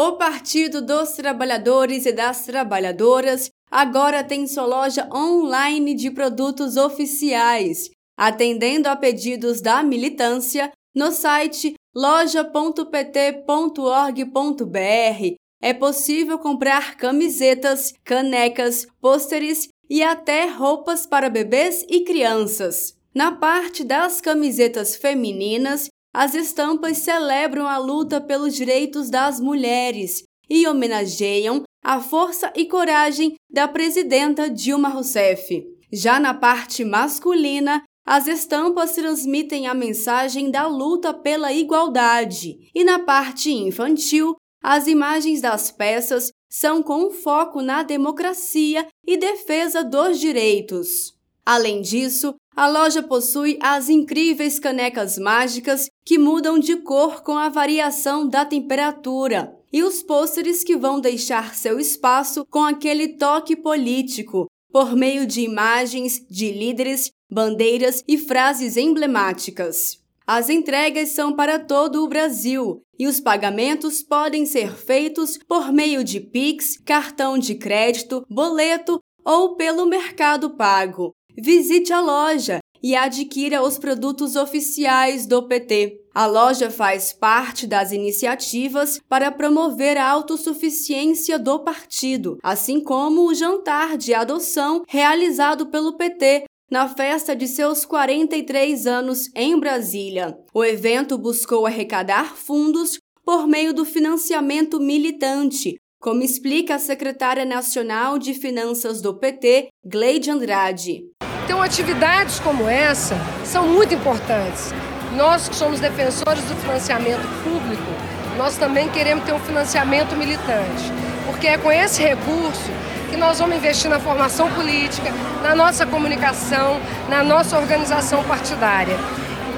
O Partido dos Trabalhadores e das Trabalhadoras agora tem sua loja online de produtos oficiais, atendendo a pedidos da militância no site loja.pt.org.br. É possível comprar camisetas, canecas, pôsteres e até roupas para bebês e crianças. Na parte das camisetas femininas, as estampas celebram a luta pelos direitos das mulheres e homenageiam a força e coragem da presidenta Dilma Rousseff. Já na parte masculina, as estampas transmitem a mensagem da luta pela igualdade, e na parte infantil, as imagens das peças são com foco na democracia e defesa dos direitos. Além disso, a loja possui as incríveis canecas mágicas que mudam de cor com a variação da temperatura e os pôsteres que vão deixar seu espaço com aquele toque político, por meio de imagens de líderes, bandeiras e frases emblemáticas. As entregas são para todo o Brasil e os pagamentos podem ser feitos por meio de Pix, cartão de crédito, boleto ou pelo Mercado Pago visite a loja e adquira os produtos oficiais do PT. A loja faz parte das iniciativas para promover a autossuficiência do partido, assim como o jantar de adoção realizado pelo PT na festa de seus 43 anos em Brasília. O evento buscou arrecadar fundos por meio do financiamento militante, como explica a secretária nacional de Finanças do PT, Gleide Andrade. Então, atividades como essa são muito importantes. Nós que somos defensores do financiamento público, nós também queremos ter um financiamento militante, porque é com esse recurso que nós vamos investir na formação política, na nossa comunicação, na nossa organização partidária.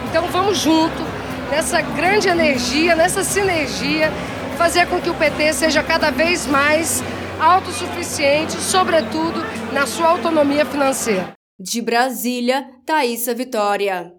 Então, vamos junto nessa grande energia, nessa sinergia, fazer com que o PT seja cada vez mais autossuficiente, sobretudo na sua autonomia financeira. De Brasília, Thaisa Vitória.